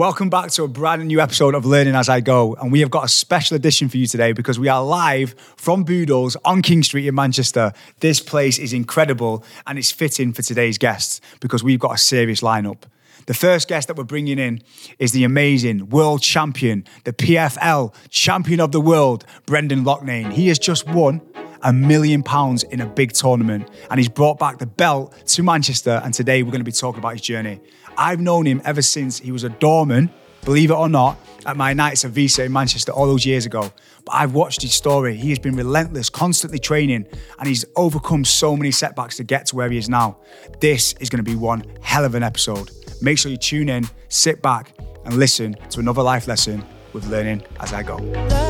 Welcome back to a brand new episode of Learning As I Go. And we have got a special edition for you today because we are live from Boodles on King Street in Manchester. This place is incredible and it's fitting for today's guests because we've got a serious lineup. The first guest that we're bringing in is the amazing world champion, the PFL champion of the world, Brendan Loughnane. He has just won a million pounds in a big tournament and he's brought back the belt to Manchester. And today we're going to be talking about his journey. I've known him ever since he was a doorman, believe it or not, at my nights at Visa in Manchester all those years ago. But I've watched his story. He has been relentless, constantly training, and he's overcome so many setbacks to get to where he is now. This is going to be one hell of an episode. Make sure you tune in, sit back, and listen to another life lesson with Learning As I Go.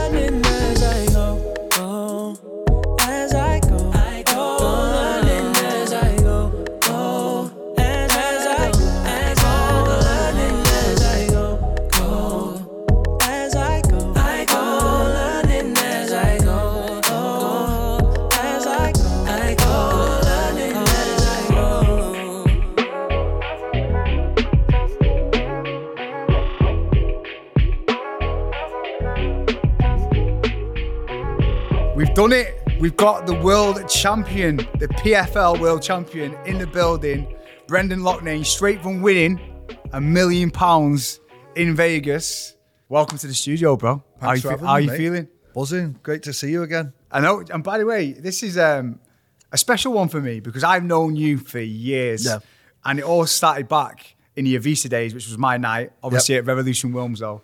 Done it. We've got the world champion, the PFL world champion in the building. Brendan Loughnane, straight from winning a million pounds in Vegas. Welcome to the studio, bro. how you, fe- how me, you feeling? Buzzing. Great to see you again. I know. And by the way, this is um, a special one for me because I've known you for years. Yeah. And it all started back in the Avisa days, which was my night, obviously at Revolution Wilmslow.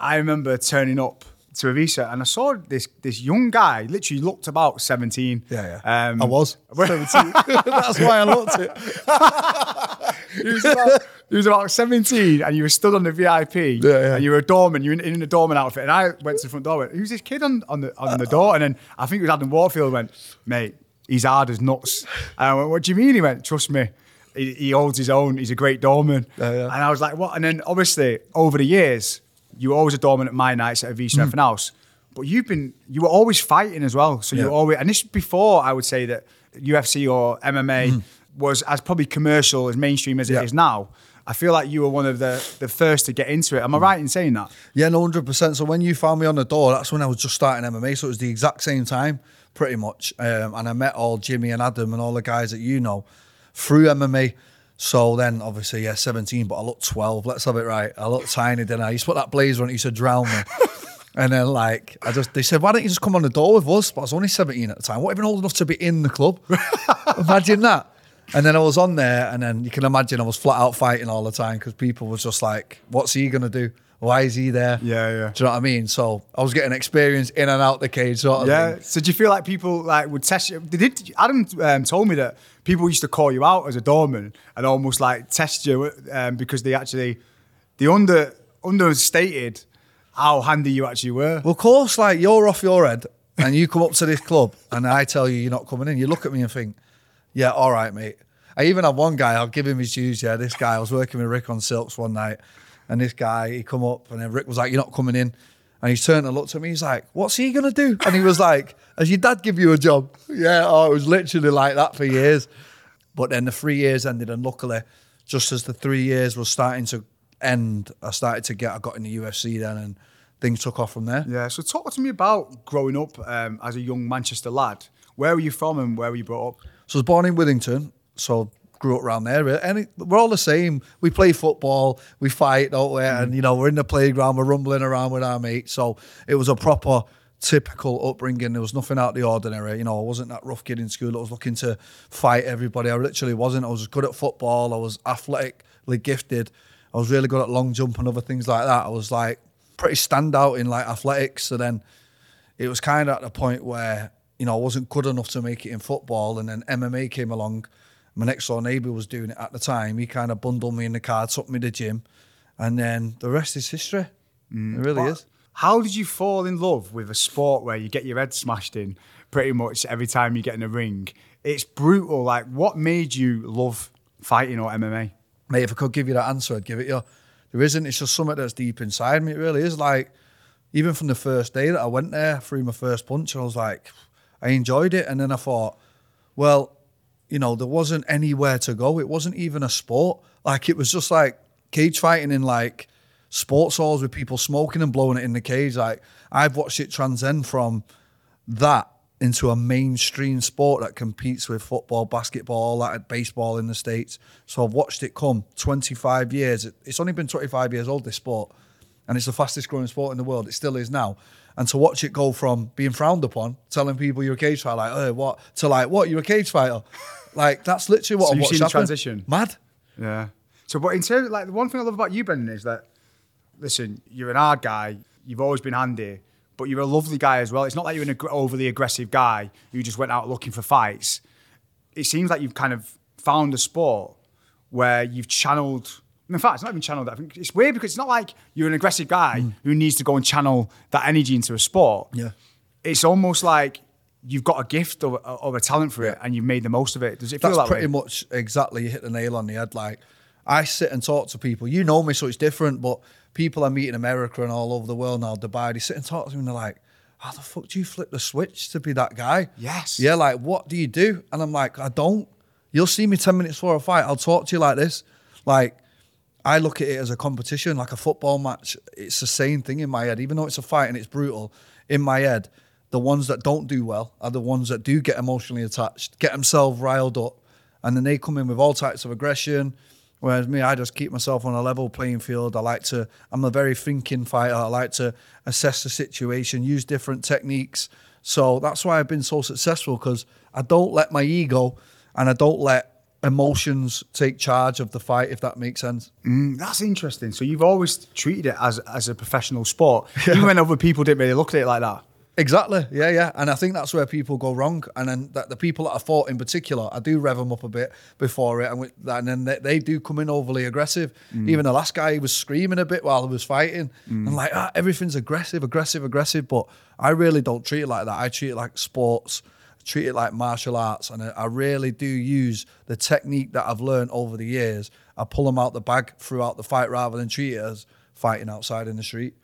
I remember turning up to Avisa and I saw this this young guy, literally looked about 17. Yeah, yeah. Um, I was 17. That's why I looked it. he, was about, he was about 17 and you were stood on the VIP yeah. and you were a doorman, you were in, in a doorman outfit. And I went to the front door went, who's this kid on, on, the, on the door? And then I think it was Adam Warfield went, mate, he's hard as nuts. And I went, what do you mean? He went, trust me. He, he holds his own. He's a great doorman. Yeah, yeah. And I was like, what? And then obviously over the years, you were always a dominant at my nights at Avisa mm. House. But you've been, you were always fighting as well. So you were always, and this is before I would say that UFC or MMA was as probably commercial as mainstream as it Mm. Yeah. is now. I feel like you were one of the, the first to get into it. Am I Mm. right in saying that? Yeah, no, 100%. So when you found me on the door, that's when I was just starting MMA. So it was the exact same time, pretty much. Um, and I met all Jimmy and Adam and all the guys that you know through MMA. So then, obviously, yeah, 17, but I looked 12. Let's have it right. I looked tiny, didn't I? To put that blazer on, it used to drown me. and then, like, I just, they said, why don't you just come on the door with us? But I was only 17 at the time. What even old enough to be in the club? Imagine that. And then I was on there, and then you can imagine I was flat out fighting all the time because people was just like, "What's he gonna do? Why is he there?" Yeah, yeah. Do you know what I mean? So I was getting experience in and out the cage, sort of. Yeah. thing. So do you feel like people like would test you? They did. Adam um, told me that people used to call you out as a doorman and almost like test you um, because they actually they under understated how handy you actually were. Well, of course, like you're off your head, and you come up to this club, and I tell you you're not coming in. You look at me and think, "Yeah, all right, mate." I even had one guy. I'll give him his dues. Yeah, this guy. I was working with Rick on Silks one night, and this guy he come up, and then Rick was like, "You're not coming in." And he turned and looked at me. He's like, "What's he gonna do?" And he was like, "Has your dad give you a job?" Yeah. Oh, it was literally like that for years. But then the three years ended, and luckily, just as the three years was starting to end, I started to get. I got in the UFC then, and things took off from there. Yeah. So talk to me about growing up um, as a young Manchester lad. Where were you from and where were you brought up? So I was born in Withington, so grew up around there. And we're all the same. We play football, we fight, don't we? And mm-hmm. you know, we're in the playground, we're rumbling around with our mates. So it was a proper typical upbringing. There was nothing out of the ordinary. You know, I wasn't that rough kid in school. I was looking to fight everybody. I literally wasn't. I was good at football. I was athletically gifted. I was really good at long jump and other things like that. I was like pretty standout in like athletics. So then it was kind of at the point where you know I wasn't good enough to make it in football, and then MMA came along. My next door neighbour was doing it at the time. He kind of bundled me in the car, took me to the gym, and then the rest is history. Mm. it really is. How did you fall in love with a sport where you get your head smashed in pretty much every time you get in a ring? It's brutal. Like, what made you love fighting or MMA? Mate, if I could give you that answer, I'd give it you. There isn't. It's just something that's deep inside me. It really is. Like, even from the first day that I went there, threw my first punch, and I was like, I enjoyed it. And then I thought, well, you know, there wasn't anywhere to go. It wasn't even a sport. Like, it was just like cage fighting in like sports halls with people smoking and blowing it in the cage. Like I've watched it transcend from that into a mainstream sport that competes with football, basketball, all that baseball in the states. So I've watched it come 25 years. It's only been 25 years old this sport, and it's the fastest growing sport in the world. It still is now. And to watch it go from being frowned upon, telling people you're a cage fighter, like, oh, what, to like, what, you're a cage fighter? Like, that's literally what So you've watched seen the happen. transition? Mad. Yeah. So, but in terms of, like the one thing I love about you, Brendan, is that listen, you're an hard guy. You've always been handy, but you're a lovely guy as well. It's not like you're an ag- overly aggressive guy who just went out looking for fights. It seems like you've kind of found a sport where you've channeled. In fact, it's not even channeled. I think it's weird because it's not like you're an aggressive guy mm. who needs to go and channel that energy into a sport. Yeah. It's almost like you've got a gift or, or a talent for it, and you've made the most of it. Does it feel That's that pretty way? much exactly you hit the nail on the head. Like I sit and talk to people. You know me, so it's different. But people I meet in America and all over the world now, Dubai, they sit and talk to me and they're like, "How the fuck do you flip the switch to be that guy?" Yes. Yeah. Like, what do you do? And I'm like, I don't. You'll see me ten minutes before a fight. I'll talk to you like this. Like. I look at it as a competition, like a football match. It's the same thing in my head, even though it's a fight and it's brutal. In my head, the ones that don't do well are the ones that do get emotionally attached, get themselves riled up, and then they come in with all types of aggression. Whereas me, I just keep myself on a level playing field. I like to, I'm a very thinking fighter. I like to assess the situation, use different techniques. So that's why I've been so successful because I don't let my ego and I don't let emotions take charge of the fight, if that makes sense. Mm, that's interesting. So you've always treated it as as a professional sport, even when other people didn't really look at it like that. Exactly. Yeah, yeah. And I think that's where people go wrong. And then that the people that I fought in particular, I do rev them up a bit before it, and, with, and then they, they do come in overly aggressive. Even the last guy, he was screaming a bit while he was fighting, and like ah, everything's aggressive, aggressive, aggressive. But I really don't treat it like that. I treat it like sports. I treat it like martial arts, and I, I really do use the technique that I've learned over the years. I pull them out the bag throughout the fight rather than treat it as fighting outside in the street.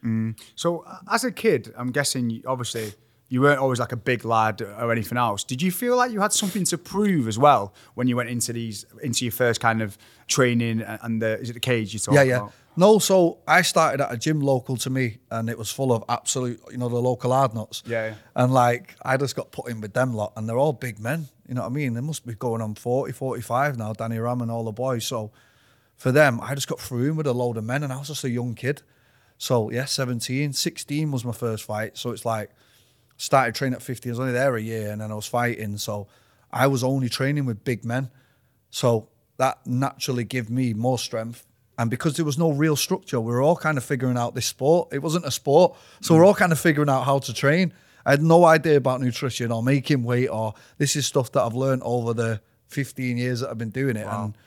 So uh, as a kid, I'm guessing obviously you weren't always like a big lad or anything else. Did you feel like you had something to prove as well when you went into these into your first kind of training and the is it the cage you talk Yeah, yeah. about? No, so I started at a gym local to me, and it was full of absolute, you know, the local hard nuts. Yeah, yeah. And like, I just got put in with them lot, and they're all big men. You know what I mean? They must be going on 40, 45 now, Danny Ram and all the boys. So for them, I just got through with a load of men, and I was just a young kid. So yeah, 17, 16 was my first fight. So it's like, started training at 15, I was only there a year, and then I was fighting. So I was only training with big men. So that naturally gave me more strength. And because there was no real structure, we were all kind of figuring out this sport. It wasn't a sport. So we're all kind of figuring out how to train. I had no idea about nutrition or making weight or this is stuff that I've learned over the 15 years that I've been doing it. And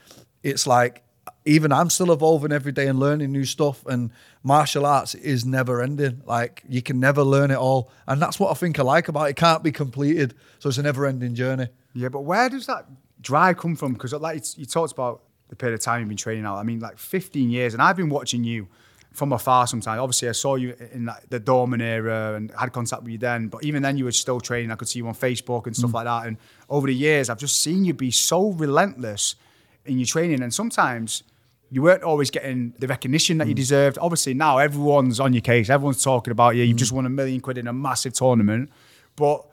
it's like, even I'm still evolving every day and learning new stuff. And martial arts is never ending. Like you can never learn it all. And that's what I think I like about it. It can't be completed. So it's a never ending journey. Yeah, but where does that drive come from? Because like you- talked about the period of time you've been training out. I mean, like 15 years, and I've been watching you from afar sometimes. Obviously, I saw you in like, the Dorman era and had contact with you then. But even then, you were still training. I could see you on Facebook and stuff mm. like that. And over the years, I've just seen you be so relentless in your training. And sometimes you weren't always getting the recognition that you mm. deserved. Obviously, now everyone's on your case. Everyone's talking about you. You've mm. just won a million quid in a massive tournament. But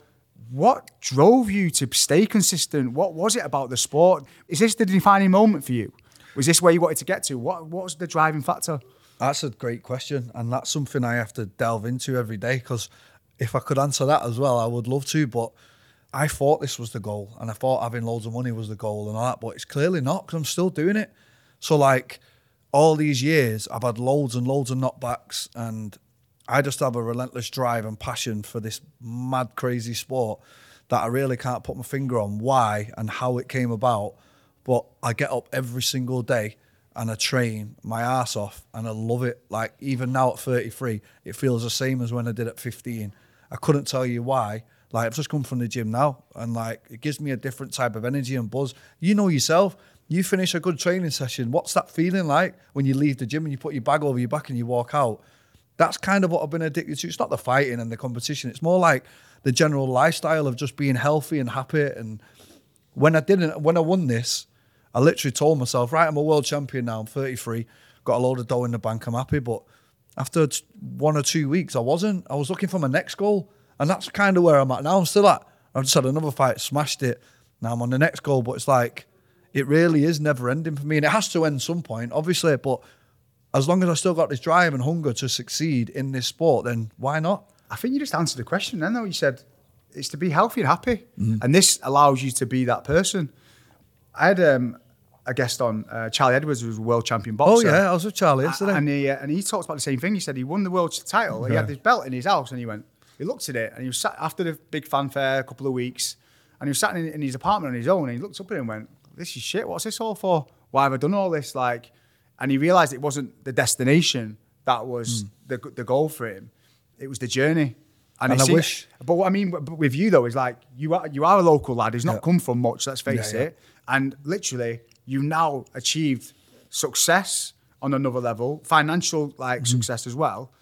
what drove you to stay consistent? What was it about the sport? Is this the defining moment for you? Was this where you wanted to get to? What, what was the driving factor? That's a great question, and that's something I have to delve into every day. Because if I could answer that as well, I would love to. But I thought this was the goal, and I thought having loads of money was the goal and all that. But it's clearly not because I'm still doing it. So like all these years, I've had loads and loads of knockbacks, and I just have a relentless drive and passion for this mad, crazy sport that I really can't put my finger on why and how it came about. But I get up every single day and I train my ass off and I love it. Like even now at 33, it feels the same as when I did at 15. I couldn't tell you why. Like I've just come from the gym now and like it gives me a different type of energy and buzz. You know yourself. You finish a good training session. What's that feeling like when you leave the gym and you put your bag over your back and you walk out? That's kind of what I've been addicted to. It's not the fighting and the competition. It's more like the general lifestyle of just being healthy and happy. And when I didn't, when I won this, I literally told myself, right, I'm a world champion now. I'm 33, got a load of dough in the bank. I'm happy, but after one or two weeks, I wasn't. I was looking for my next goal, and that's kind of where I'm at now. I'm still at. I've just had another fight, smashed it. Now I'm on the next goal, but it's like it really is never ending for me, and it has to end some point, obviously. But as long as I still got this drive and hunger to succeed in this sport, then why not? I think you just answered the question then, though. You said it's to be healthy and happy. And this allows you to be that person. I had um, a guest on, uh, Charlie Edwards, who was a world champion boxer. Oh yeah, I was with Charlie yesterday. And he, uh, and he talked about the same thing. He said he won the world title. He had this belt in his house and he went, he looked at it and he was sat after the big fanfare, a couple of weeks, and he was sat in, in his apartment on his own and he looked up at it and went, this is shit. What's this all for? Why have I done all this? Like, and he realized it wasn't the destination that was Hmm. the, the goal for him. It was the journey. And it I seemed- wish- but what I mean with you though is like you are you are a local lad who's not Yeah. come from much. Let's face Yeah, yeah. it. And literally, you now achieved success on another level, financial like Mm-hmm. success as well.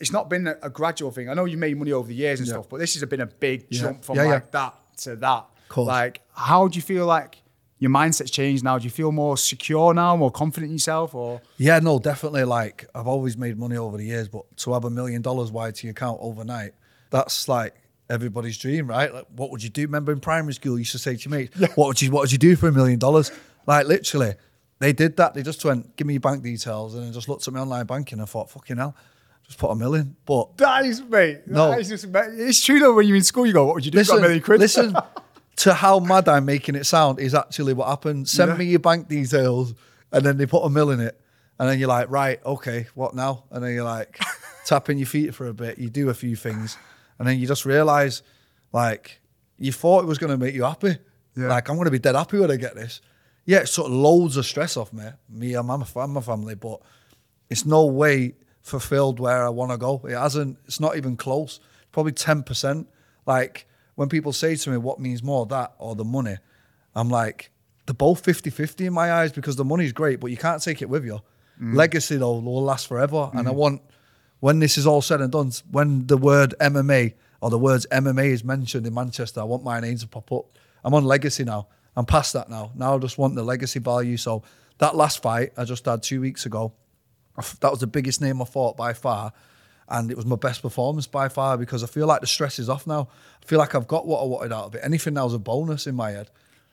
It's not been a, a gradual thing. I know you made money over the years and stuff, but this has been a big jump from like that to that. Like, how do you feel like your mindset's changed now? Do you feel more secure now, more confident in yourself, or Yeah, no, definitely. Like I've always made money over the years, but to have a million dollars wired to your account overnight, that's like everybody's dream, right? Like, what would you do? Remember in primary school, you used to say to your mates, "What would you What would you do for a million dollars?" Like literally, they did that. They just went, "Give me your bank details," and then just looked at my online banking and I thought, "Fucking hell, just put a million. But that is mate? No. that is just, it's true though. When you're in school, you go, "What would you do listen, for a million quid?" listen to how mad I'm making it sound is actually what happened. Send Yeah. me your bank details, and then they put a mill in it, and then you're like, right, okay, what now? And then you're like, tapping your feet for a bit. You do a few things, and then you just realize, like, you thought it was going to make you happy. Yeah. Like, I'm going to be dead happy when I get this. Yeah, it sort of loads of stress off me, me and my, and my family, but it's no way fulfilled where I want to go. It hasn't, it's not even close. Probably 10%. Like when people say to me, what means more, that or the money? I'm like, they're both 50 50 in my eyes because the money's great, but you can't take it with you. Mm. Legacy, though, will last forever. And I mm. want, when this is all said and done, when the word MMA or the words MMA is mentioned in Manchester, I want my name to pop up. I'm on legacy now. I'm past that now. Now I just want the legacy value. So that last fight I just had two weeks ago, that was the biggest name I fought by far. And it was my best performance by far because I feel like the stress is off now. I feel like I've got what I wanted out of it. Anything now is a bonus in my head.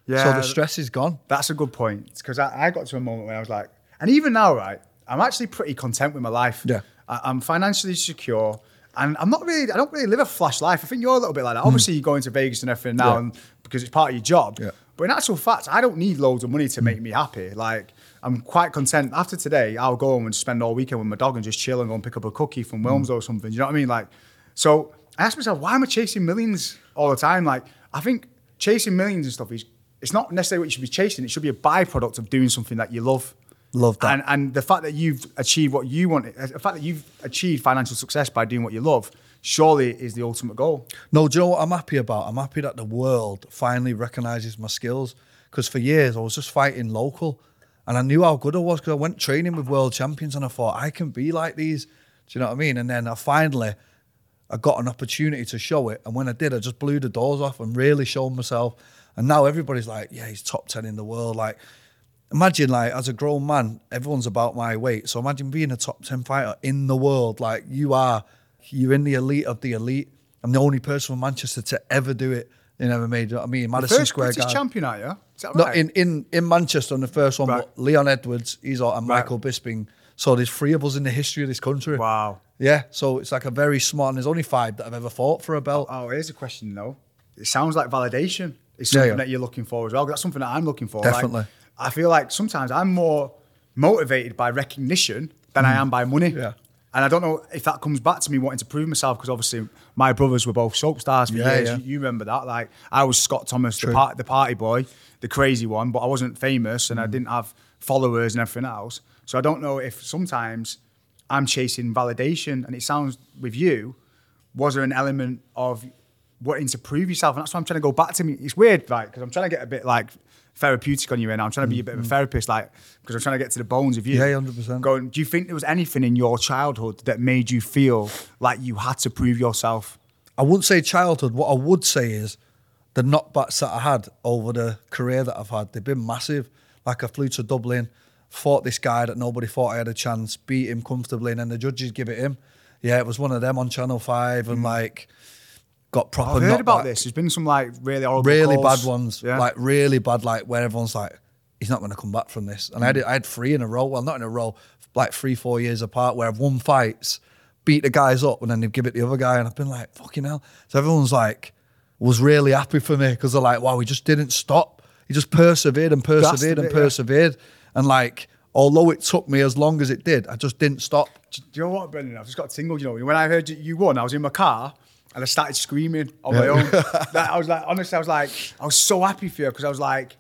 Yeah, So the stress is gone. That's a good point because I, I got to a moment where I was like, and even now, right, I'm actually pretty content with my life. Yeah. I, I'm financially secure. And I'm not really, I don't really live a flash life. I think you're a little bit like that. Obviously, you're going to Vegas and everything now Hmm. Yeah. and because it's part of your job. Yeah. But in actual fact, I don't need loads of money to make me happy. Like, I'm quite content. After today, I'll go home and spend all weekend with my dog and just chill and go and pick up a cookie from. Wilms mm. or something. You know what I mean? Like, so I asked myself, why am I chasing millions all the time? Like, I think chasing millions and stuff is, it's not necessarily what you should be chasing. It should be a byproduct of doing something that you love. Love that. And, and the fact that you've achieved what you want, the fact that you've achieved financial success by doing what you love, surely is the ultimate goal. No, do you know what I'm happy about? I'm happy that the world finally recognizes my skills. Because for years I was just fighting local, and I knew how good I was because I went training with world champions, and I thought I can be like these. Do you know what I mean? And then I finally, I got an opportunity to show it, and when I did, I just blew the doors off and really showed myself. And now everybody's like, "Yeah, he's top ten in the world." Like, imagine like as a grown man, everyone's about my weight. So imagine being a top ten fighter in the world. Like you are, you're in the elite of the elite. I'm the only person from Manchester to ever do it in MMA. Do you know what I mean? Madison First Square British Garden. champion, are you? Is that right? in, in in Manchester on the first one, Right. but Leon Edwards, he's on, and Right. Michael Bisping. So there's three of us in the history of this country. Wow. Yeah, so it's like a very smart, and there's only five that have ever fought for a belt. Oh, here's a question though. It sounds like validation is Yeah, something yeah. that you're looking for as well. That's something that I'm looking for. Definitely. Like, I feel like sometimes I'm more motivated by recognition than I am by money. Mm. Yeah. And I don't know if that comes back to me wanting to prove myself because obviously my brothers were both soap stars for Yeah, years. yeah. You, you remember that? Like I was Scott Thomas, the, part, the party boy, the crazy one, but I wasn't famous and I Mm. didn't have followers and everything else. So I don't know if sometimes I'm chasing validation. And it sounds with you, was there an element of wanting to prove yourself? And that's why I'm trying to go back to me. It's weird, right? Because I'm trying to get a bit like therapeutic on you right now. I'm trying to be a bit of a therapist, like, because I'm trying to get to the bones of you. Mm-hmm. Yeah, 100%. Going, do you think there was anything in your childhood that made you feel like you had to prove yourself? I wouldn't say childhood. What I would say is the knockbacks that I had over the career that I've had, they've been massive. Like I flew to Dublin, fought this guy that nobody thought I had a chance, beat him comfortably, and then the judges give it him. Yeah, it was one of them on Channel Five, and like got proper. Mm. I've heard about back. this. There's been some like really horrible, really calls. bad ones, Yeah. like really bad, like where everyone's like, he's not going to come back from this. And I had Mm. I had three in a row. Well, not in a row, like three, four years apart, where I've won fights, beat the guys up, and then they give it to the other guy, and I've been like, fucking hell. So everyone's like, was really happy for me because they're like, wow, he just didn't stop. He just persevered and persevered the and yeah. persevered, and like, although it took me as long as it did, I just didn't stop. Do you know what, Brendan? I've just got tingled. You know, when I heard you won, I was in my car and I started screaming on my own. Like, I was like, honestly, I was like, I was so happy for you because I was like,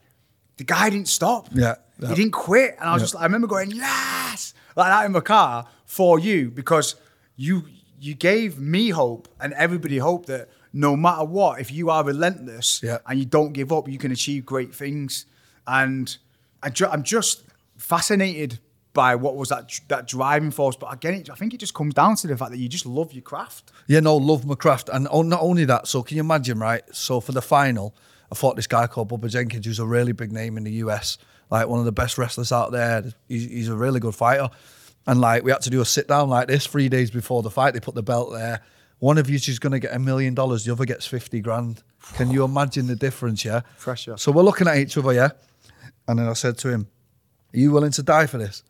the guy didn't stop. Yeah. He didn't quit. And I was just, I remember going, yes, like that in my car for you because you you gave me hope and everybody hope that no matter what, if you are relentless Yeah. and you don't give up, you can achieve great things. And I ju- I'm just fascinated by what was that that driving force. But again, it, I think it just comes down to the fact that you just love your craft. Yeah, no, love my craft. And oh, not only that, so can you imagine, right? So for the final, I fought this guy called Bubba Jenkins, who's a really big name in the US, like one of the best wrestlers out there. He's, he's a really good fighter. And like we had to do a sit down like this three days before the fight. They put the belt there. One of you is going to get a million dollars, the other gets 50 grand. Can you imagine the difference, yeah? Pressure. So we're looking at each other, yeah? And then I said to him, Are you willing to die for this?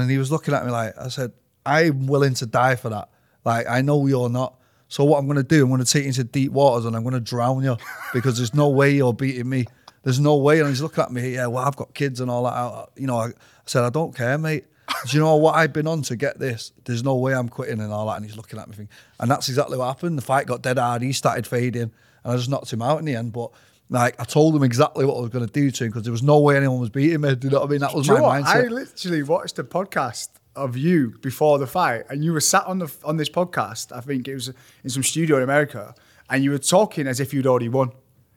And he was looking at me like, I said, I'm willing to die for that. Like, I know you're not. So what I'm going to do, I'm going to take you into deep waters and I'm going to drown you because there's no way you're beating me. There's no way. And he's looking at me, yeah, well, I've got kids and all that. I- You know, I, I said, I don't care, mate. Do you know what I've been on to get this? There's no way I'm quitting and all that. And he's looking at me thinking, and that's exactly what happened. The fight got dead hard. He started fading and I just knocked him out in the end. But like, I told him exactly what I was going to do to him because there was no way anyone was beating me. Do you know what I mean? That was Do my what? I literally watched a podcast of you before the fight, and you were sat on the on this podcast. I think it was in some studio in America, and you were talking as if you'd already won.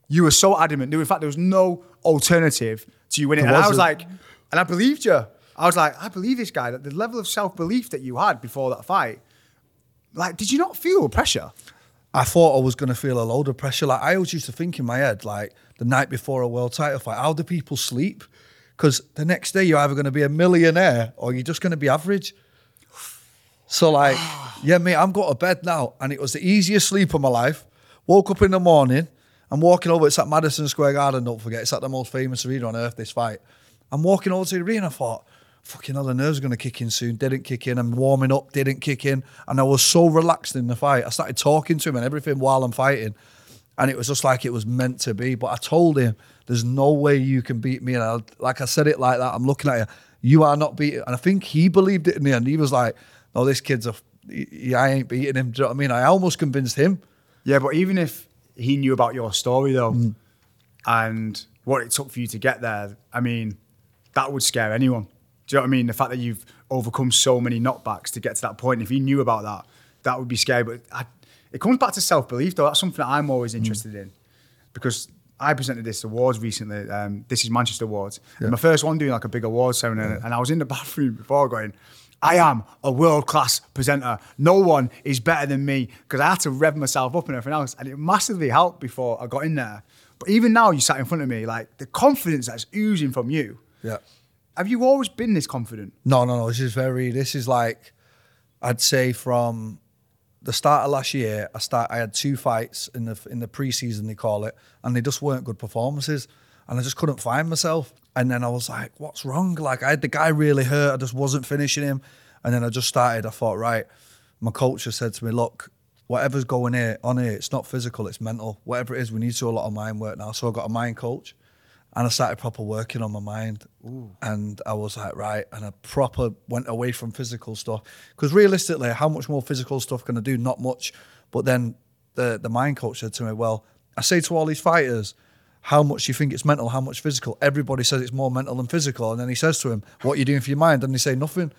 You were so adamant. In fact, there was no alternative to you winning. There And I was like, and I believed you. I was like, I believe this guy. That the level of self belief that you had before that fight, like, did you not feel pressure? I thought I was going to feel a load of pressure. Like I always used to think in my head, like the night before a world title fight, how do people sleep? Because the next day you're either going to be a millionaire or you're just going to be average. So like, yeah, mate, I'm going to bed now, and it was the easiest sleep of my life. Woke up in the morning. I'm walking over. It's at Madison Square Garden. Don't forget, it's at the most famous arena on earth. This fight. I'm walking over to the arena. I thought, fucking hell, the nerves are going to kick in soon. Didn't kick in. I'm warming up. Didn't kick in. And I was so relaxed in the fight. I started talking to him and everything while I'm fighting. And it was just like it was meant to be. But I told him, there's no way you can beat me. And I, like I said it like that, I'm looking at you. You are not beating. And I think he believed it in the end. He was like, no, this kid's a, he, I ain't beating him. Do you know what I mean? I almost convinced him. Yeah, but even if he knew about your story though, mm. and what it took for you to get there, I mean, that would scare anyone. Do you know what I mean? The fact that you've overcome so many knockbacks to get to that point, if he knew about that, that would be scary. But I, it comes back to self belief though. That's something that I'm always interested in because I presented this awards recently. Um, this is Manchester Awards. And my first one doing like a big awards ceremony, and I was in the bathroom before going. I am a world class presenter. No one is better than me because I had to rev myself up and everything else. And it massively helped before I got in there. But even now, you sat in front of me, like the confidence that's oozing from you. Yeah. Have you always been this confident? No, no, no. This is very. This is like, I'd say from the start of last year, I start. I had two fights in the in the preseason they call it, and they just weren't good performances, and I just couldn't find myself. And then I was like, "What's wrong?" Like I had the guy really hurt. I just wasn't finishing him, and then I just started. I thought, right. My coach said to me, "Look, whatever's going here on here, it's not physical, it's mental. Whatever it is, we need to do a lot of mind work now." So I got a mind coach. And I started proper working on my mind. And I was like, right. And I proper went away from physical stuff. Because realistically, how much more physical stuff can I do? Not much. But then the, the mind coach said to me, well, I say to all these fighters, how much do you think it's mental, how much physical. Everybody says it's more mental than physical. And then he says to him, what are you doing for your mind? And they say nothing.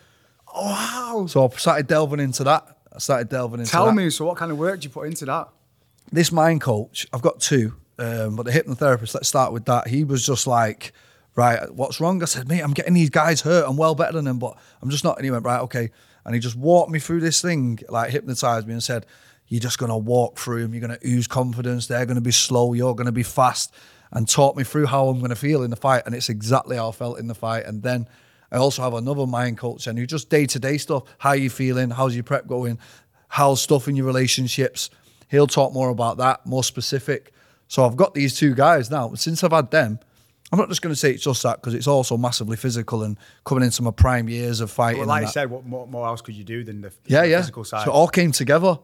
Oh, wow. So I started delving into that. I started delving into Tell that me, so what kind of work do you put into that? this mind coach, I've got two, um, but the hypnotherapist, let's start with that. He was just like, right, what's wrong? I said, mate, I'm getting these guys hurt. I'm well better than them, but I'm just not. And he went, right, okay. And he just walked me through this thing, like hypnotized me and said, you're just going to walk through them. You're going to ooze confidence. They're going to be slow. You're going to be fast. And taught me through how I'm going to feel in the fight. And it's exactly how I felt in the fight. And then I also have another mind coach and you just day to day stuff. How you feeling? How's your prep going? How's stuff in your relationships? He'll talk more about that, more specific. So I've got these two guys now. Since I've had them, I'm not just going to say it's just that because it's also massively physical and coming into my prime years of fighting. But like and you said, what more, more else could you do than the, yeah, the yeah. physical side? So it all came together,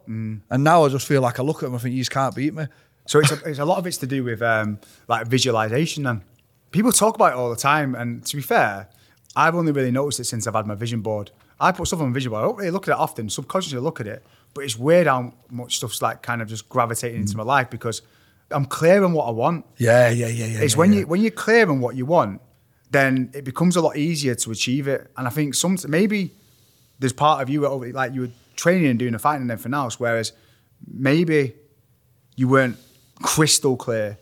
and now I just feel like I look at them, I think you just can't beat me. So it's a, it's a lot of it's to do with um, like visualization. Then people talk about it all the time, and to be fair, I've only really noticed it since I've had my vision board. I put stuff on my vision board. I don't really look at it often. Subconsciously I look at it, but it's weird how much stuff's like kind of just gravitating into my life because I'm clear on what I want. Yeah, yeah, yeah, yeah. It's yeah, when yeah. you when you're clear on what you want, then it becomes a lot easier to achieve it. And I think some maybe there's part of you like you were training and doing the fighting and everything else, whereas maybe you weren't crystal clear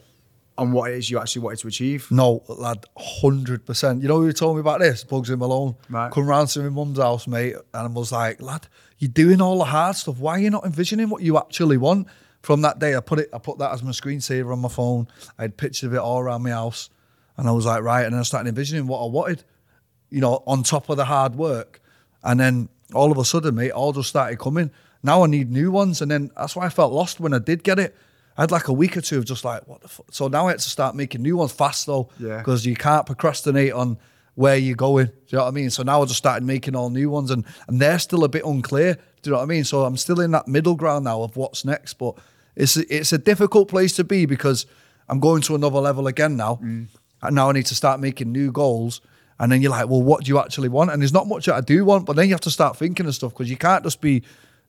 on what it is you actually wanted to achieve. No, lad, hundred percent. You know who told me about this? Bugsy Malone. Right. Come round to my mum's house, mate, and I was like, lad, you're doing all the hard stuff. Why are you not envisioning what you actually want? From that day, I put it, I put that as my screensaver on my phone. I had pictures of it all around my house, and I was like, right. And then I started envisioning what I wanted, you know, on top of the hard work. And then all of a sudden, mate, all just started coming. Now I need new ones, and then that's why I felt lost when I did get it. I had like a week or two of just like, what the fuck? So now I had to start making new ones fast though, Yeah. because you can't procrastinate on where you're going. Do you know what I mean? So now I just started making all new ones, and and they're still a bit unclear. Do you know what I mean? So I'm still in that middle ground now of what's next, but it's it's a difficult place to be because I'm going to another level again now, mm. and now I need to start making new goals. And then you're like, well, what do you actually want? And there's not much that I do want, but then you have to start thinking of stuff because you can't just be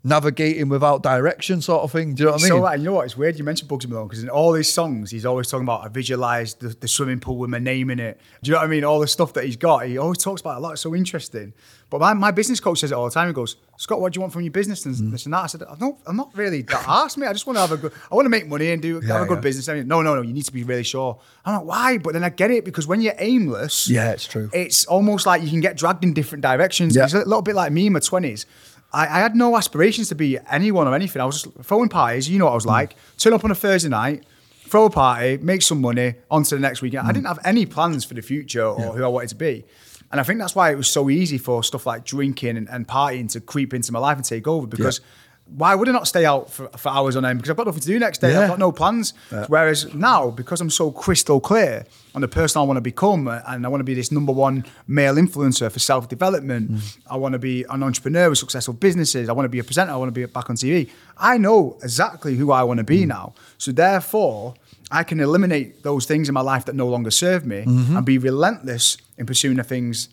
navigating without direction, sort of thing. Do you know what I mean? So like, you know what? It's weird you mentioned Bugsy Malone because in all his songs, he's always talking about I visualized the, the swimming pool with my name in it. Do you know what I mean? All the stuff that he's got, he always talks about a lot. It's so interesting. But my, my business coach says it all the time. He goes, Scott, what do you want from your business and mm. this and that? I said, I don't, I'm not really that asked me. I just want to have a good, I want to make money and do have a good yeah. business. I mean, no, no, no. You need to be really sure. I'm like, why? But then I get it because when you're aimless, Yeah, it's true. It's almost like you can get dragged in different directions. Yeah. It's a little bit like me in my twenties. I, I had no aspirations to be anyone or anything. I was just throwing parties. You know what I was hmm. like. Turn up on a Thursday night, throw a party, make some money, on to the next weekend. I hmm. didn't have any plans for the future or who I wanted to be. And I think that's why it was so easy for stuff like drinking and, and partying to creep into my life and take over because why would I not stay out for, for hours on end? Because I've got nothing to do next day. Yeah. I've got no plans. Whereas now, because I'm so crystal clear on the person I want to become, uh, and I want to be this number one male influencer for self development, mm. I want to be an entrepreneur with successful businesses, I want to be a presenter, I want to be back on TV. I know exactly who I want to be mm. now. So therefore, I can eliminate those things in my life that no longer serve me mm-hmm. and be relentless in pursuing the things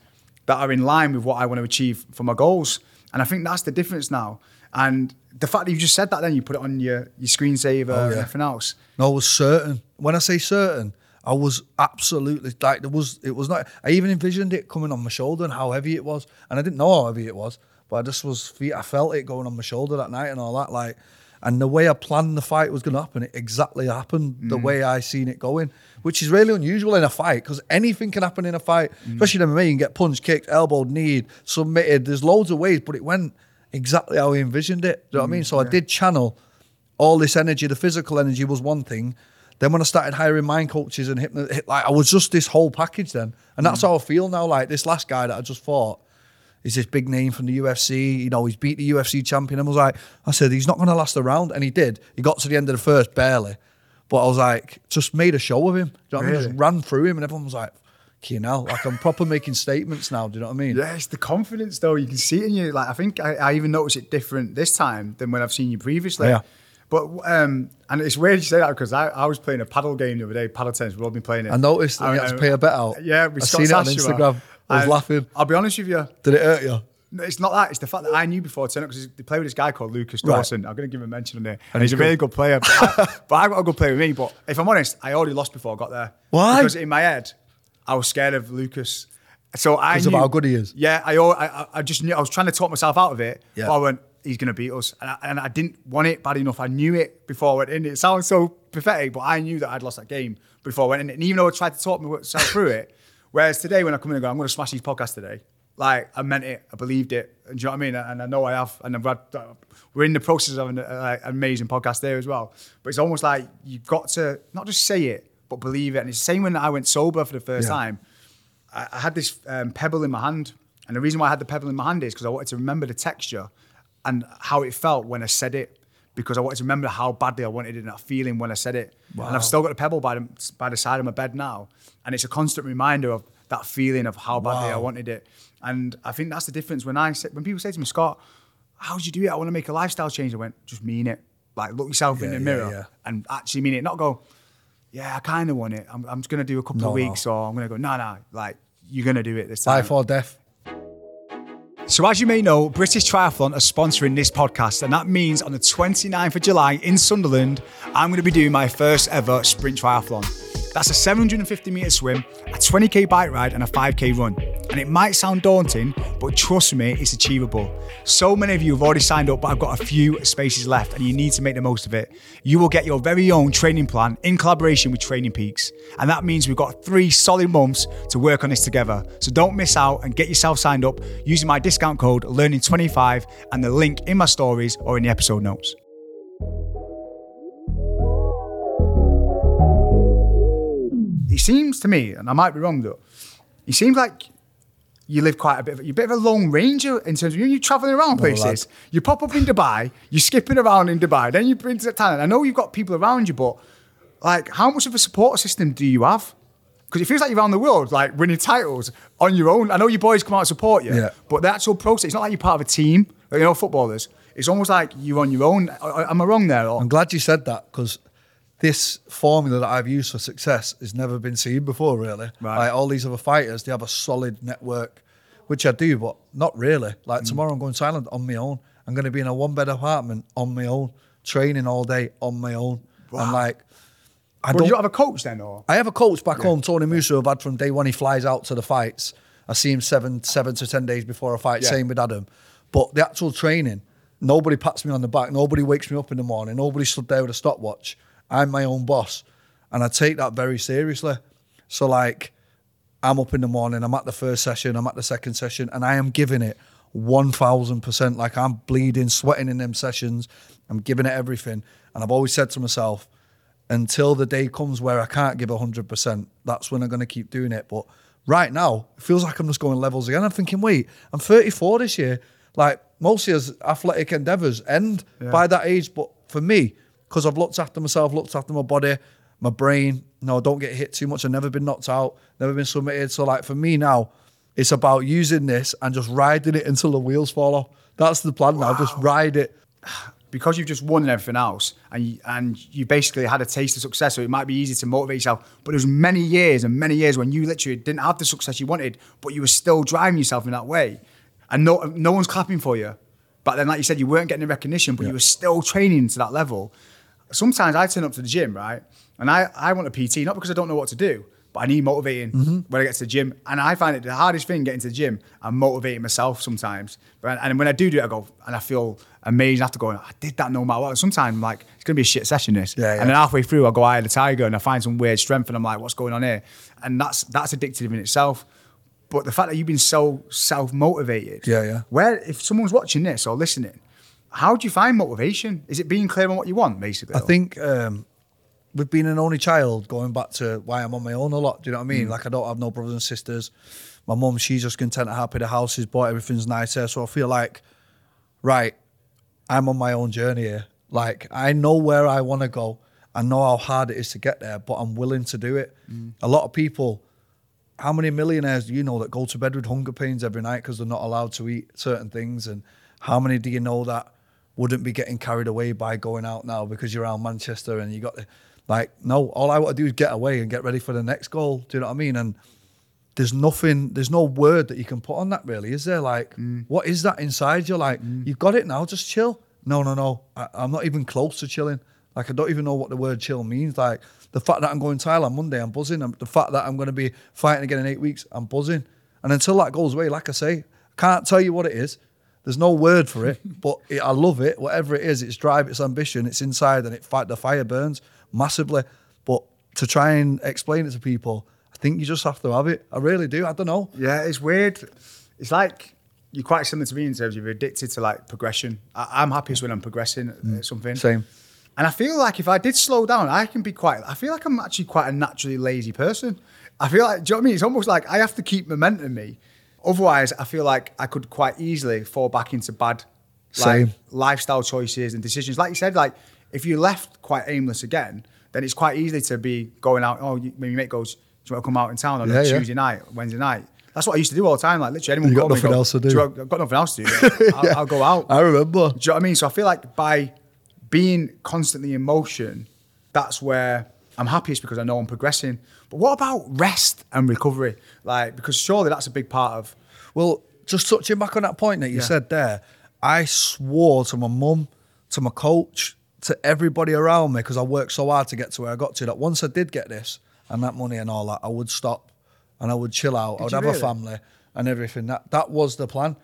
that are in line with what I want to achieve for my goals. And I think that's the difference now. And the fact that you just said that, then you put it on your, your screensaver oh, and Oh, yeah. everything else. No, I was certain. When I say certain, I was absolutely like there was. It was not. I even envisioned it coming on my shoulder and how heavy it was, and I didn't know how heavy it was, but I just was. I felt it going on my shoulder that night and all that. Like, and the way I planned the fight was going to happen, it exactly happened the mm. way I seen it going, which is really unusual in a fight because anything can happen in a fight, mm. especially in MMA. You can get punched, kicked, elbowed, kneed, submitted. There's loads of ways, but it went exactly how I envisioned it. Do you know what I mean? Mm, so I did channel all this energy. The physical energy was one thing. Then when I started hiring mind coaches and hypno, like I was just this whole package then, and that's mm. how I feel now. Like this last guy that I just fought is this big name from the UFC. You know, he's beat the UFC champion. And I was like, I said he's not going to last a round, and he did. He got to the end of the first barely, but I was like, just made a show of him. Do you know what I mean? Just ran through him, and everyone was like, you know, like I'm proper making statements now. Do you know what I mean? Yeah, it's the confidence though. You can see it in you. Like I think I, I even noticed it different this time than when I've seen you previously. Yeah. But um, and it's weird you say that because I, I was playing a paddle game the other day, paddle tennis. We've all been playing it. I noticed that I- you had to I- pay a bet out. Yeah, we I seen it on Instagram. I was laughing. I'll be honest with you. Did it hurt you? No, It's not that. It's the fact that I knew before turning up because they play with this guy called Lucas Right. Dawson. I'm going to give him a mention on there. And And he's he's a really good player. But, I, but I've got a good player with me. But if I'm honest, I already lost before I got there. Why? Because in my head, I was scared of Lucas. So I Because of how good he is? Yeah, I, I, I- I just knew I was trying to talk myself out of it. Yeah. But I went, he's going to beat us, and I, and I didn't want it bad enough. I knew it before I went in. It sounds so pathetic, but I knew that I'd lost that game before I went in. And even though I tried to talk myself through it, whereas today when I come in and go, I'm going to smash these podcasts today. Like I meant it, I believed it. And do you know what I mean? And I know I have. And I've had, we're in the process of an uh, amazing podcast there as well. But it's almost like you've got to not just say it, but believe it. And it's the same when I went sober for the first Yeah. time. I, I had this um, pebble in my hand, and the reason why I had the pebble in my hand is because I wanted to remember the texture and how it felt when I said it. Because I wanted to remember how badly I wanted it and that feeling when I said it. And I've still got the pebble by the, by the side of my bed now. And it's a constant reminder of that feeling of how badly I wanted it. And I think that's the difference when I say, when people say to me, Scott, how did you do it? I want to make a lifestyle change. I went, just mean it. Like look yourself in the yeah, mirror yeah. and actually mean it. Not go, yeah, I kind of want it. I'm, I'm just going to do a couple No, of no. weeks or I'm going to go, no, no, like you're going to do it this time. Life or death. So, as you may know, British Triathlon are sponsoring this podcast, and that means on the 29th of July in Sunderland, I'm going to be doing my first ever sprint triathlon. That's a 750 metre swim, a 20k bike ride, and a 5k run. And it might sound daunting, but trust me, it's achievable. So many of you have already signed up, but I've got a few spaces left, and you need to make the most of it. You will get your very own training plan in collaboration with Training Peaks. And that means we've got three solid months to work on this together. So don't miss out and get yourself signed up using my discount code LEARNING25 and the link in my stories or in the episode notes. It seems to me, and I might be wrong though, it seems like you live quite a bit of you're a bit of a lone ranger in terms of you, you're traveling around places. You pop up in Dubai, you're skipping around in Dubai, then you bring to Thailand. I know you've got people around you, but like how much of a support system do you have? Because it feels like you're around the world, like winning titles on your own. I know your boys come out and support you, Yeah. but the actual process, it's not like you're part of a team, you know, footballers. It's almost like you're on your own. Am I wrong there? Or? I'm glad you said that because this formula that I've used for success has never been seen before, really. Right. Like all these other fighters, they have a solid network, which I do, but not really. Mm. Like tomorrow, I'm going to Thailand on my own. I'm going to be in a one bed apartment on my own, training all day on my own. And like, I Well, don't. you don't have a coach then, or? I have a coach back home, Tony Musa, I've had from day one. He flies out to the fights. I see him seven, seven to ten days before a fight. Yeah. Same with Adam. But the actual training, nobody pats me on the back. Nobody wakes me up in the morning. Nobody stood there with a stopwatch. I'm my own boss, and I take that very seriously. So like, I'm up in the morning. I'm at the first session. I'm at the second session, and I am giving it one thousand percent. Like I'm bleeding, sweating in them sessions. I'm giving it everything, and I've always said to myself, until the day comes where I can't give 100%, that's when I'm going to keep doing it. But right now, it feels like I'm just going levels again. I'm thinking, wait, I'm 34 this year. Like, most us athletic endeavours end by that age. But for me, because I've looked after myself, looked after my body, my brain, no, don't get hit too much. I've never been knocked out, never been submitted. So, like, for me now, it's about using this and just riding it until the wheels fall off. That's the plan now. Just ride it. because you've just won and everything else, and you, and you basically had a taste of success, so it might be easy to motivate yourself. But there's many years and many years when you literally didn't have the success you wanted, but you were still driving yourself in that way, and no no one's clapping for you. But then, like you said, you weren't getting the recognition, but you were still training to that level. Sometimes I turn up to the gym, right, and I I want a PT not because I don't know what to do. But I need motivating when I get to the gym. And I find it the hardest thing getting to the gym. I'm motivating myself sometimes. But, and when I do do it, I go, and I feel amazing after going, I did that no matter what. And Sometimes I'm like, it's going to be a shit session, this. Yeah, yeah. And then halfway through, I go eye of the tiger and I find some weird strength and I'm like, what's going on here? And that's that's addictive in itself. But the fact that you've been so self motivated. Yeah, yeah. Where, if someone's watching this or listening, how do you find motivation? Is it being clear on what you want, basically? I think um, with being an only child, going back to why I'm on my own a lot. Do you know what I mean? Mm. Like I don't have no brothers and sisters. My mum, she's just content and happy. The house is bought, everything's nice there. So I feel like, right, I'm on my own journey here. Like I know where I want to go. I know how hard it is to get there, but I'm willing to do it. Mm. A lot of people, how many millionaires do you know that go to bed with hunger pains every night because they're not allowed to eat certain things? And how many do you know that wouldn't be getting carried away by going out now because you're around Manchester and you got the, like, no, all I want to do is get away and get ready for the next goal. Do you know what I mean? And there's nothing, there's no word that you can put on that really, is there? Like, mm. what is that inside you? Like, mm. you've got it now, just chill. No, no, no. I, I'm not even close to chilling. Like, I don't even know what the word chill means. Like, the fact that I'm going to Thailand Monday, I'm buzzing. The fact that I'm going to be fighting again in eight weeks, I'm buzzing. And until that goes away, like I say, I can't tell you what it is. There's no word for it, but it, I love it. Whatever it is, it's drive, it's ambition, it's inside, and it fight the fire burns massively. But to try and explain it to people, I think you just have to have it. I really do. I don't know. Yeah, it's weird. It's like you're quite similar to me in terms of you're addicted to like progression. I, I'm happiest when I'm progressing at- at something. Same. And I feel like if I did slow down, I can be quite. I feel like I'm actually quite a naturally lazy person. I feel like, do you know what I mean? It's almost like I have to keep momentum me. Otherwise, I feel like I could quite easily fall back into bad like, Same. lifestyle choices and decisions. Like you said, like if you're left quite aimless again, then it's quite easy to be going out. Oh, you, when your mate goes, "Do you want to come out in town on Yeah, a yeah. Tuesday night, Wednesday night?" That's what I used to do all the time. Like literally, anyone You got nothing go, else to do. you I've got nothing else to do. I'll, I'll go out. I remember. Do you know what I mean? So I feel like by being constantly in motion, that's where I'm happiest because I know I'm progressing. But what about rest and recovery? Like, because surely that's a big part of. Well, just touching back on that point that you Yeah. said there, I swore to my mum, to my coach, to everybody around me because I worked so hard to get to where I got to that once I did get this and that money and all that, I would stop and I would chill out. I would have really? a family and everything. That that was the plan.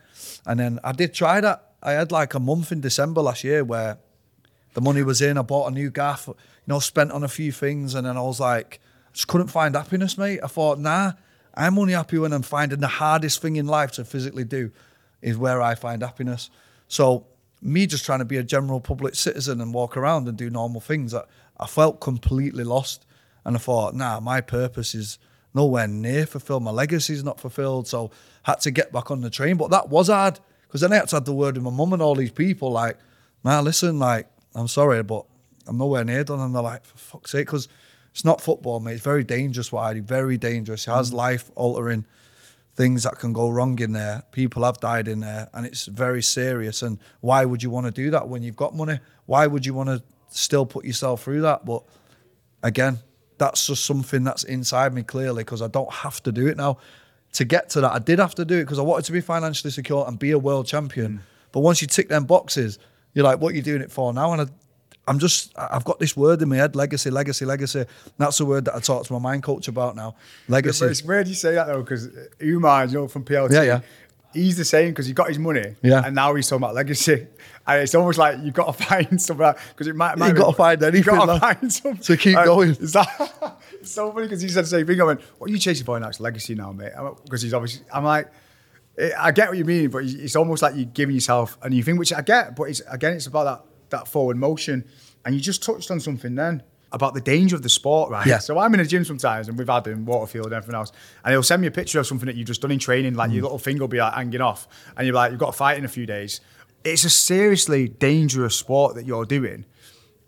And then I did try that. I had like a month in December last year where the money was in. I bought a new gaff, you know, spent on a few things, and then I was like, just couldn't find happiness, mate. I thought, nah, I'm only happy when I'm finding the hardest thing in life to physically do is where I find happiness. So me just trying to be a general public citizen and walk around and do normal things, I, I felt completely lost. And I thought, nah, my purpose is nowhere near fulfilled. My legacy is not fulfilled. So I had to get back on the train. But that was hard because then I had to have the word with my mum and all these people like, nah, listen, like, I'm sorry, but I'm nowhere near done. And they're like, for fuck's sake, because it's not football, mate. It's very dangerous what I do, very dangerous. It has mm. life altering things that can go wrong in there. People have died in there, and it's very serious. And why would you want to do that when you've got money? Why would you want to still put yourself through that? But again, that's just something that's inside me clearly because I don't have to do it now. To get to that, I did have to do it because I wanted to be financially secure and be a world champion. Mm. But once you tick them boxes, you're like, what are you doing it for now? And I, I'm just, I've got this word in my head legacy, legacy, legacy. That's the word that I talk to my mind coach about now. Legacy. But it's weird you say that though, because Umar, you know, from PLT, Yeah, yeah. he's the same because he got his money, Yeah. and now he's talking about legacy. And it's almost like you've got to find something because it might. might You be- gotta find anything, got to like, find something to keep Like, going. Is that? it's so funny because he said the same thing. I went, "What are you chasing for now? It's legacy now, mate." Because he's obviously. I'm like. eh, I get what you mean, but it's almost like you're giving yourself a new thing, which I get. But it's again, it's about that that forward motion, and you just touched on something then about the danger of the sport, right? Yeah. So I'm in a gym sometimes, and we've had in Waterfield and everything else, and he'll send me a picture of something that you've just done in training, like Mm. your little finger will be like hanging off, and you're like, you've got to fight in a few days. It's a seriously dangerous sport that you're doing.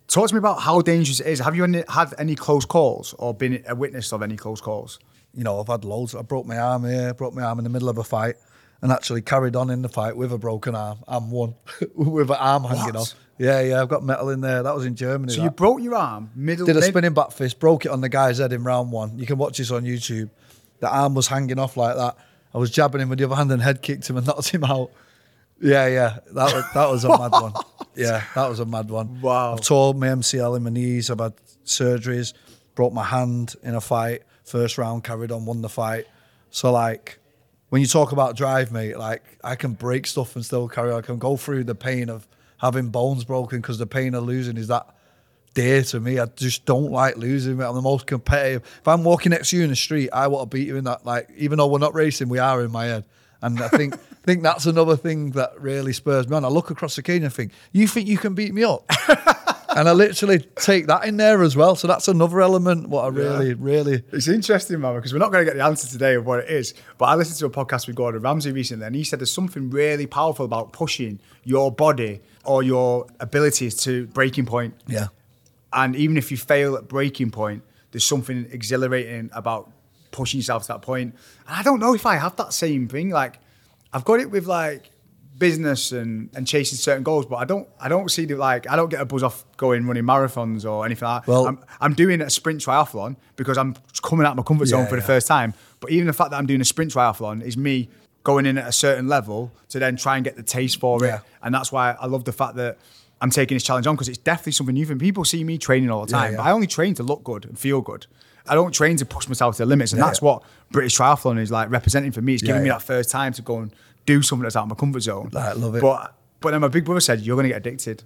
Talk to me about how dangerous it is. Have you any, had any close calls or been a witness of any close calls? you know, I've had loads. I broke my arm here, broke my arm in the middle of a fight, and actually carried on in the fight with a broken arm and won with an arm hanging What? off. Yeah, yeah, I've got metal in there. That was in Germany. So that. you broke your arm middle. did a mid- spinning back fist, broke it on the guy's head in round one. You can watch this on YouTube. The arm was hanging off like that. I was jabbing him with the other hand and head kicked him and knocked him out. Yeah, yeah, that was, that was a mad one. Yeah, that was a mad one. Wow. I've tore my MCL in my knees. I've had surgeries. Broke my hand in a fight. First round, carried on, won the fight. So like, when you talk about drive, mate, like I can break stuff and still carry on. I can go through the pain of having bones broken because the pain of losing is that dear to me. I just don't like losing. Mate. I'm the most competitive. If I'm walking next to you in the street, I want to beat you in that. Like, even though we're not racing, we are in my head. And I think think that's another thing that really spurs me on. I look across the cage and think, you think you can beat me up? and I literally take that in there as well. So that's another element. What I really, really It's interesting, Mama, because we're not going to get the answer today of what it is. But I listened to a podcast with Gordon Ramsay recently, and he said there's something really powerful about pushing your body or your abilities to breaking point. Yeah. And even if you fail at breaking point, there's something exhilarating about pushing yourself to that point. And I don't know if I have that same thing. Like, I've got it with like business and, and chasing certain goals, but I don't I don't see the like I don't get a buzz off going running marathons or anything like that. Well- I'm, I'm doing a sprint triathlon because I'm coming out of my comfort zone Yeah, for the yeah. first time. But even the fact that I'm doing a sprint triathlon is me going in at a certain level to then try and get the taste for Yeah. it. And that's why I love the fact that I'm taking this challenge on because it's definitely something new. And people see me training all the time, yeah. but I only train to look good and feel good. I don't train to push myself to the limits, and that's what British Triathlon is like representing for me. It's giving me that first time to go and do something that's out of my comfort zone. I love it. But but then my big brother said you're going to get addicted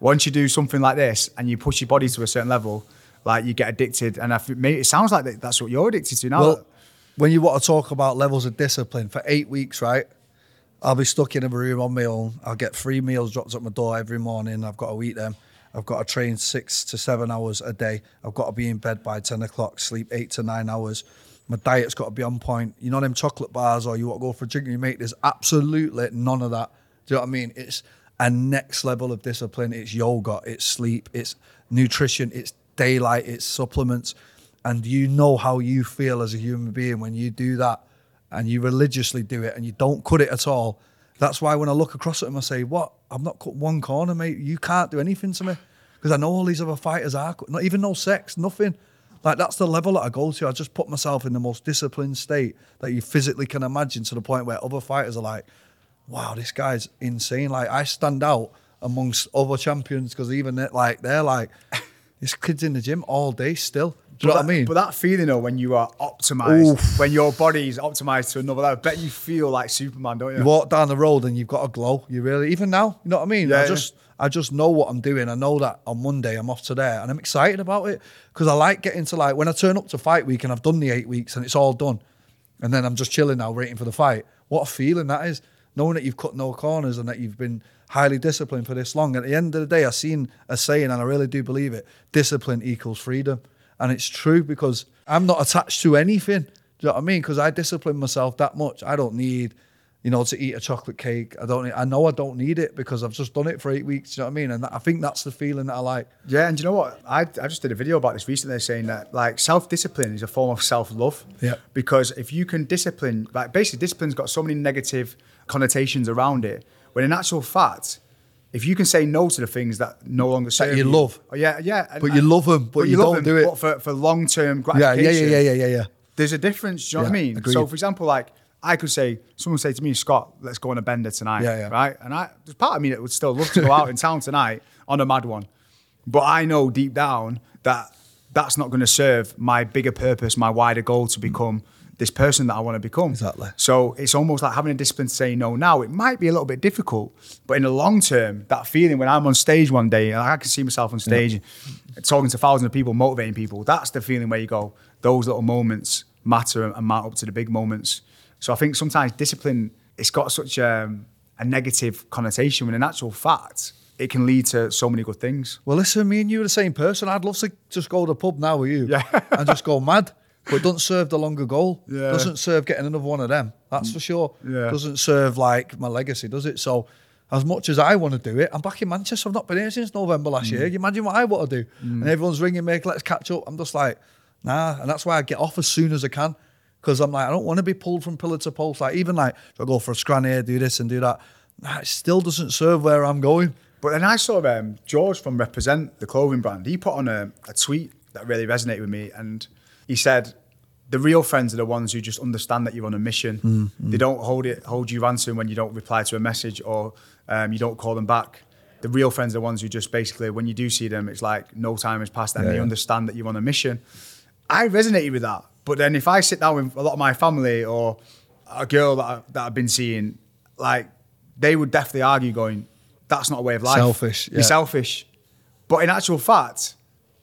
once you do something like this and you push your body to a certain level. Like you get addicted, and I think, mate, it sounds like that's what you're addicted to now. Well, when you want to talk about levels of discipline for eight weeks, right? I'll be stuck in a room on my own. I'll get three meals dropped at my door every morning. I've got to eat them. I've got to train six to seven hours a day. I've got to be in bed by 10 o'clock, sleep eight to nine hours. My diet's got to be on point. You know them chocolate bars, or you want to go for a drink with your mate. There's absolutely none of that. Do you know what I mean? It's a next level of discipline. It's yoga, it's sleep, it's nutrition, it's daylight, it's supplements, and you know how you feel as a human being when you do that, and you religiously do it, and you don't cut it at all. That's why when I look across at him, I say, "What? I've not cut one corner, mate. You can't do anything to me." Because I know all these other fighters are not even no sex, nothing. Like that's the level that I go to. I just put myself in the most disciplined state that you physically can imagine to the point where other fighters are like, "Wow, this guy's insane." Like I stand out amongst other champions because even they- like they're like, "This kid's in the gym all day still." Do you know but what I mean? But that feeling though, when you are optimized, Oof. when your body's optimized to another level, I bet you feel like Superman, don't you? You walk down the road and you've got a glow. You really, even now, you know what I mean? Yeah, I yeah. just, I just know what I'm doing. I know that on Monday I'm off to there, and I'm excited about it because I like getting to like when I turn up to fight week and I've done the eight weeks and it's all done, and then I'm just chilling now, waiting for the fight. What a feeling that is, knowing that you've cut no corners and that you've been highly disciplined for this long. At the end of the day, I've seen a saying, and I really do believe it: discipline equals freedom, and it's true because I'm not attached to anything. Do you know what I mean? Because I discipline myself that much. I don't need you know, to eat a chocolate cake. I don't. I know I don't need it because I've just done it for eight weeks. Do You know what I mean? And that, I think that's the feeling that I like. Yeah, and do you know what? I, I just did a video about this recently saying that like self discipline is a form of self love. Yeah. Because if you can discipline, like basically, discipline's got so many negative connotations around it. When in actual fact, if you can say no to the things that no longer serve you love. oh, yeah, yeah, and- But you love 'em, but you love don't do it. But for, for long term Yeah, gratification, yeah, yeah, yeah, yeah, yeah, yeah. there's a difference. Do you know what I mean? agreed. So, for example, like I could say, someone say to me, Scott, let's go on a bender tonight, Yeah, yeah. right? And I, there's part of me that would still love to go out in town tonight on a mad one, but I know deep down that that's not going to serve my bigger purpose, my wider goal to become this person that I want to become. Exactly. So it's almost like having a discipline to say no now. It might be a little bit difficult, but in the long term, that feeling when I'm on stage one day and I can see myself on stage talking to thousands of people, motivating people, that's the feeling where you go, those little moments matter and mount up to the big moments. So I think sometimes discipline, it's got such um, a negative connotation when in actual fact, it can lead to so many good things. Well, listen, me and you are the same person. I'd love to just go to the pub now with you Yeah. and just go mad. But it doesn't serve the longer goal. Yeah. Doesn't serve getting another one of them. That's for sure. Yeah. Doesn't serve like my legacy, does it? So as much as I want to do it, I'm back in Manchester. I've not been here since November last year. You imagine what I want to do. And everyone's ringing me, let's catch up. I'm just like, nah. And that's why I get off as soon as I can. Because I'm like, I don't want to be pulled from pillar to post. Like even like, if I go for a scran here, do this and do that. Nah, it still doesn't serve where I'm going. But then I saw um, George from Represent, the clothing brand, he put on a, a tweet that really resonated with me. And he said, the real friends are the ones who just understand that you're on a mission. They don't hold it, hold you ransom when you don't reply to a message or um, you don't call them back. The real friends are the ones who just basically, when you do see them, it's like no time has passed and Yeah, they yeah. understand that you're on a mission. I resonated with that. But then if I sit down with a lot of my family or a girl that, I, that I've been seeing, like they would definitely argue going, that's not a way of life. Selfish, You're selfish. But in actual fact,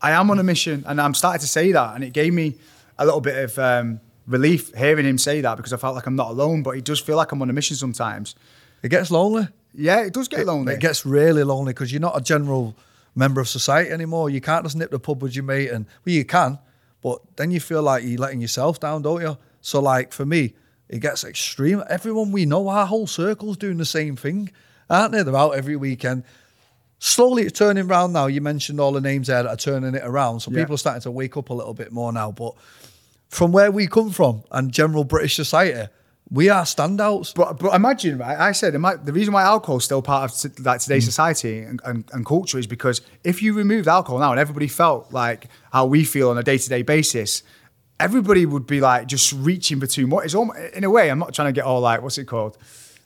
I am on a mission and I'm starting to say that. And it gave me a little bit of um, relief hearing him say that because I felt like I'm not alone. But it does feel like I'm on a mission sometimes. It gets lonely. Yeah, it does get lonely. It gets really lonely because you're not a general member of society anymore. You can't just nip the pub with your mate, and well, you can, but then you feel like you're letting yourself down, don't you? So, like for me, it gets extreme. Everyone we know, our whole circle's doing the same thing, aren't they? They're out every weekend. Slowly, it's turning around now. You mentioned all the names there that are turning it around, so Yeah. people are starting to wake up a little bit more now. But from where we come from and general British society, we are standouts. But but imagine, right? I said might- the reason why alcohol is still part of like today's mm. society and, and, and culture is because if you removed alcohol now and everybody felt like how we feel on a day to day basis, everybody would be like just reaching for too much. It's almost, in a way, I'm not trying to get all like what's it called,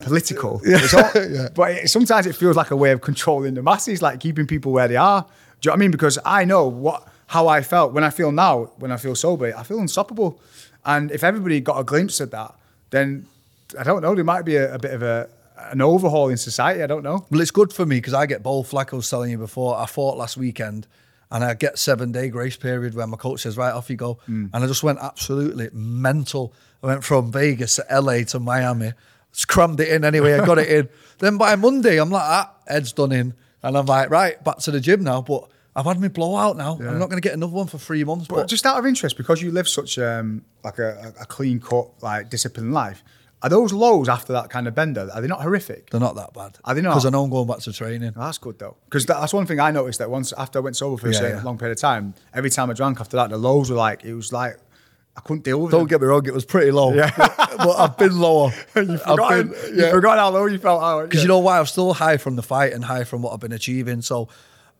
political. It's all- Yeah. But it, sometimes it feels like a way of controlling the masses, like keeping people where they are. Do you know what I mean? Because I know what how I felt when I feel now, when I feel sober, I feel unstoppable. And if everybody got a glimpse of that, then I don't know. There might be a, a bit of a an overhaul in society. I don't know. Well, it's good for me because I get both. Like I was telling you before, I fought last weekend and I get seven day grace period where my coach says, right, off you go. Mm. And I just went absolutely mental. I went from Vegas to LA to Miami, crammed it in anyway. I got it in. Then by Monday, I'm like, ah, head's done in. And I'm like, right, back to the gym now. But I've had my blowout now. Yeah. I'm not going to get another one for three months. But But, just out of interest, because you live such um, like a, a clean cut, like disciplined life, are those lows after that kind of bender? Are they not horrific? they're not that bad. Are they not? Because I know I'm going back to training. That's good though, because that's one thing I noticed that once after I went sober for a Yeah, certain yeah. long period of time, every time I drank after that, the lows were like it was like I couldn't deal with it. Don't them. get me wrong, it was pretty low. Yeah. but I've been lower. you forgot, I've been, you forgot how low you felt. Oh, Because you know why? I'm still high from the fight and high from what I've been achieving. So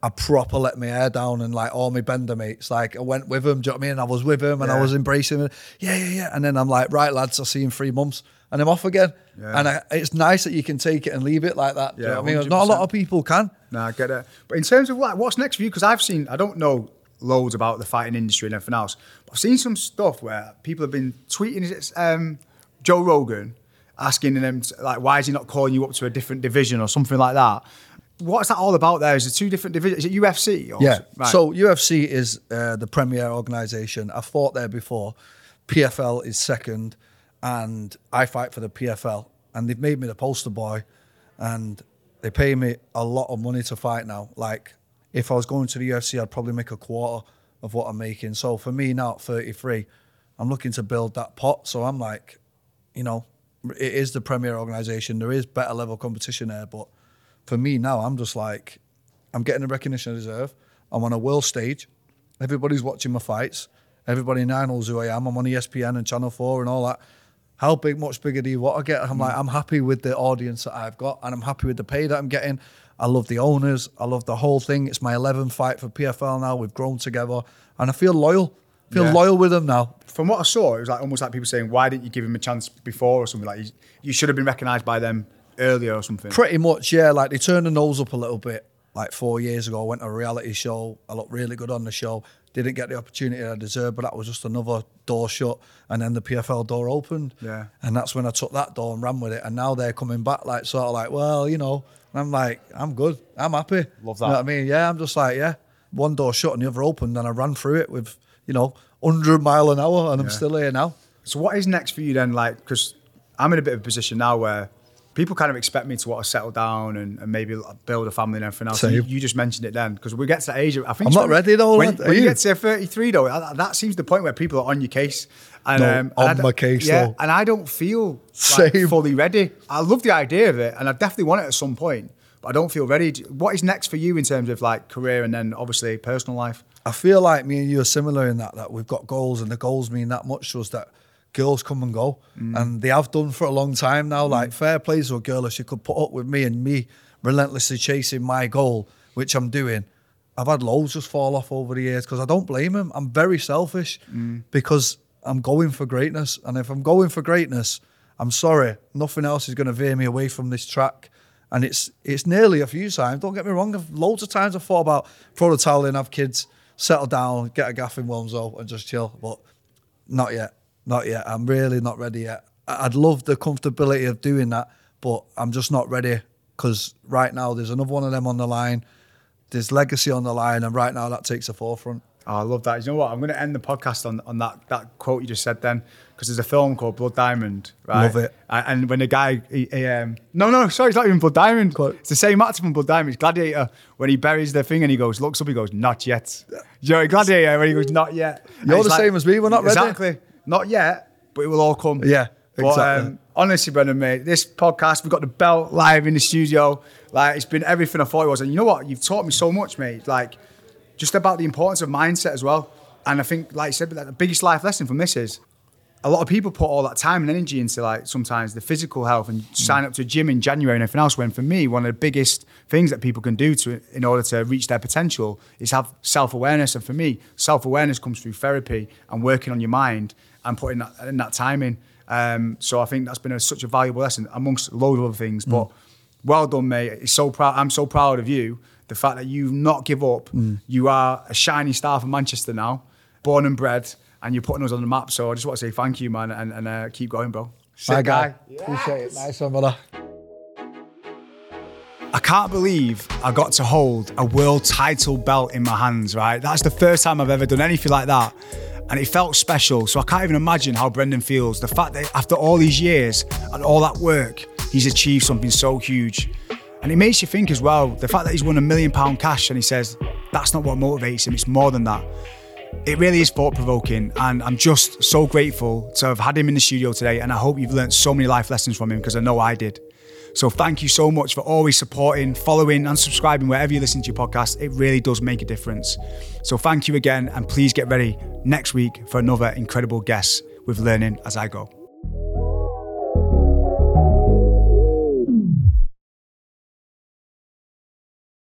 I proper let my hair down and like all my bender mates, like I went with them. Do you know what I mean? I was with him and I was embracing him. Yeah, yeah, yeah. And then I'm like, right, lads, I'll see you in three months. And I'm off again. Yeah. And I, it's nice that you can take it and leave it like that. Do you Yeah, know I mean? Not a lot of people can. No, I get it. But in terms of like, what's next for you? Because I've seen, I don't know loads about the fighting industry and everything else, but I've seen some stuff where people have been tweeting um, Joe Rogan asking them, like, why is he not calling you up to a different division or something like that? What's that all about there? Is it two different divisions? Is it UFC? Or Yeah. Right. So UFC is uh, the premier organization. I've fought there before. PFL is second, and I fight for the PFL. And they've made me the poster boy, and they pay me a lot of money to fight now. Like if I was going to the UFC, I'd probably make a quarter of what I'm making. So for me now at 33, I'm looking to build that pot. So I'm like, you know, it is the premier organization. There is better level competition there, but for me now, I'm just like, I'm getting the recognition I deserve. I'm on a world stage. Everybody's watching my fights. Everybody now knows who I am. I'm on ESPN and Channel 4 and all that. How big, much bigger do you want to get? I'm mm. like, I'm happy with the audience that I've got and I'm happy with the pay that I'm getting. I love the owners. I love the whole thing. It's my 11th fight for PFL now. We've grown together and I feel loyal. feel Yeah. loyal with them now. From what I saw, it was like almost like people saying, why didn't you give him a chance before or something like you, you should have been recognised by them earlier or something. Pretty much, yeah. Like they turned the nose up a little bit. Like four years ago, I went to a reality show. I looked really good on the show. Didn't get the opportunity I deserved, but that was just another door shut. And then the PFL door opened. Yeah. And that's when I took that door and ran with it. And now they're coming back, like sort of like, well, you know. And I'm like, I'm good. I'm happy. Love You that. know what I mean? Yeah. I'm just like, yeah. One door shut and the other opened, and I ran through it with, you know, 100 mile an hour, and I'm still here now. So what is next for you then? Like, because I'm in a bit of a position now where people kind of expect me to want to settle down and, and maybe build a family and everything else. Same. You, you just mentioned it then because we get to that age. Of, I think I'm not ready though, When, when you you? get to 33 though, that, that seems the point where people are on your case. And, No, um, on and my case, Yeah, though. and I don't feel like, fully ready. I love the idea of it, and I definitely want it at some point. But I don't feel ready. What is next for you in terms of like career and then obviously personal life? I feel like me and you are similar in that that we've got goals and the goals mean that much to us that girls come and go mm. and they have done for a long time now. Like mm. fair play to a girl if she could put up with me and me relentlessly chasing my goal, which I'm doing. I've had loads just fall off over the years because I don't blame him. I'm very selfish mm. because I'm going for greatness, and if I'm going for greatness, I'm sorry, nothing else is going to veer me away from this track. And it's it's nearly a few times. Don't get me wrong. I've, loads of times I've thought about throw the towel in, have kids, settle down, get a gaff in Wilmslow, and just chill. But not yet, not yet. I'm really not ready yet. I'd love the comfortability of doing that, but I'm just not ready because right now there's another one of them on the line. There's legacy on the line, and right now that takes the forefront. Oh, I love that. You know what? I'm going to end the podcast on, on that, that quote you just said then, because there's a film called Blood Diamond, right? Love it. And when the guy, he, he, um, no, no, sorry, it's not even Blood Diamond. Quote. It's the same actor from Blood Diamond. It's Gladiator. When he buries the thing and he goes, looks up, he goes, not yet. You know, Gladiator, when he goes, not yet. You're the same as me, we're not ready. Exactly. Not yet, but it will all come. Yeah, But, exactly. um, honestly, Brendan, mate, this podcast, we've got the belt live in the studio. Like, it's been everything I thought it was. And you know what? You've taught me so much, mate. Like, just about the importance of mindset as well. And I think, like I said, the biggest life lesson from this is a lot of people put all that time and energy into like sometimes the physical health and sign up to a gym in January and everything else. When for me, one of the biggest things that people can do to in order to reach their potential is have self awareness. And for me, self awareness comes through therapy and working on your mind and putting that, in that time in. Um, so I think that's been a, such a valuable lesson amongst a load of other things. But well done, mate. It's so proud. I'm so proud of you. The fact that you've not give up. You are a shining star for Manchester now, born and bred, and you're putting us on the map. So I just want to say thank you, man, and, and uh, keep going, bro. My Sick guy. Appreciate it. Nice one, brother. I can't believe I got to hold a world title belt in my hands, right? That's the first time I've ever done anything like that. And it felt special. So I can't even imagine how Brendan feels. The fact that after all these years and all that work, he's achieved something so huge. And it makes you think as well, the fact that he's won a million pound cash and he says, That's not what motivates him. It's more than that. It really is thought provoking, and I'm just so grateful to have had him in the studio today. And I hope you've learned so many life lessons from him because I know I did. So thank you so much for always supporting, following, and subscribing wherever you listen to your podcast. It really does make a difference. So thank you again, and please get ready next week for another incredible guest with Learning as I Go.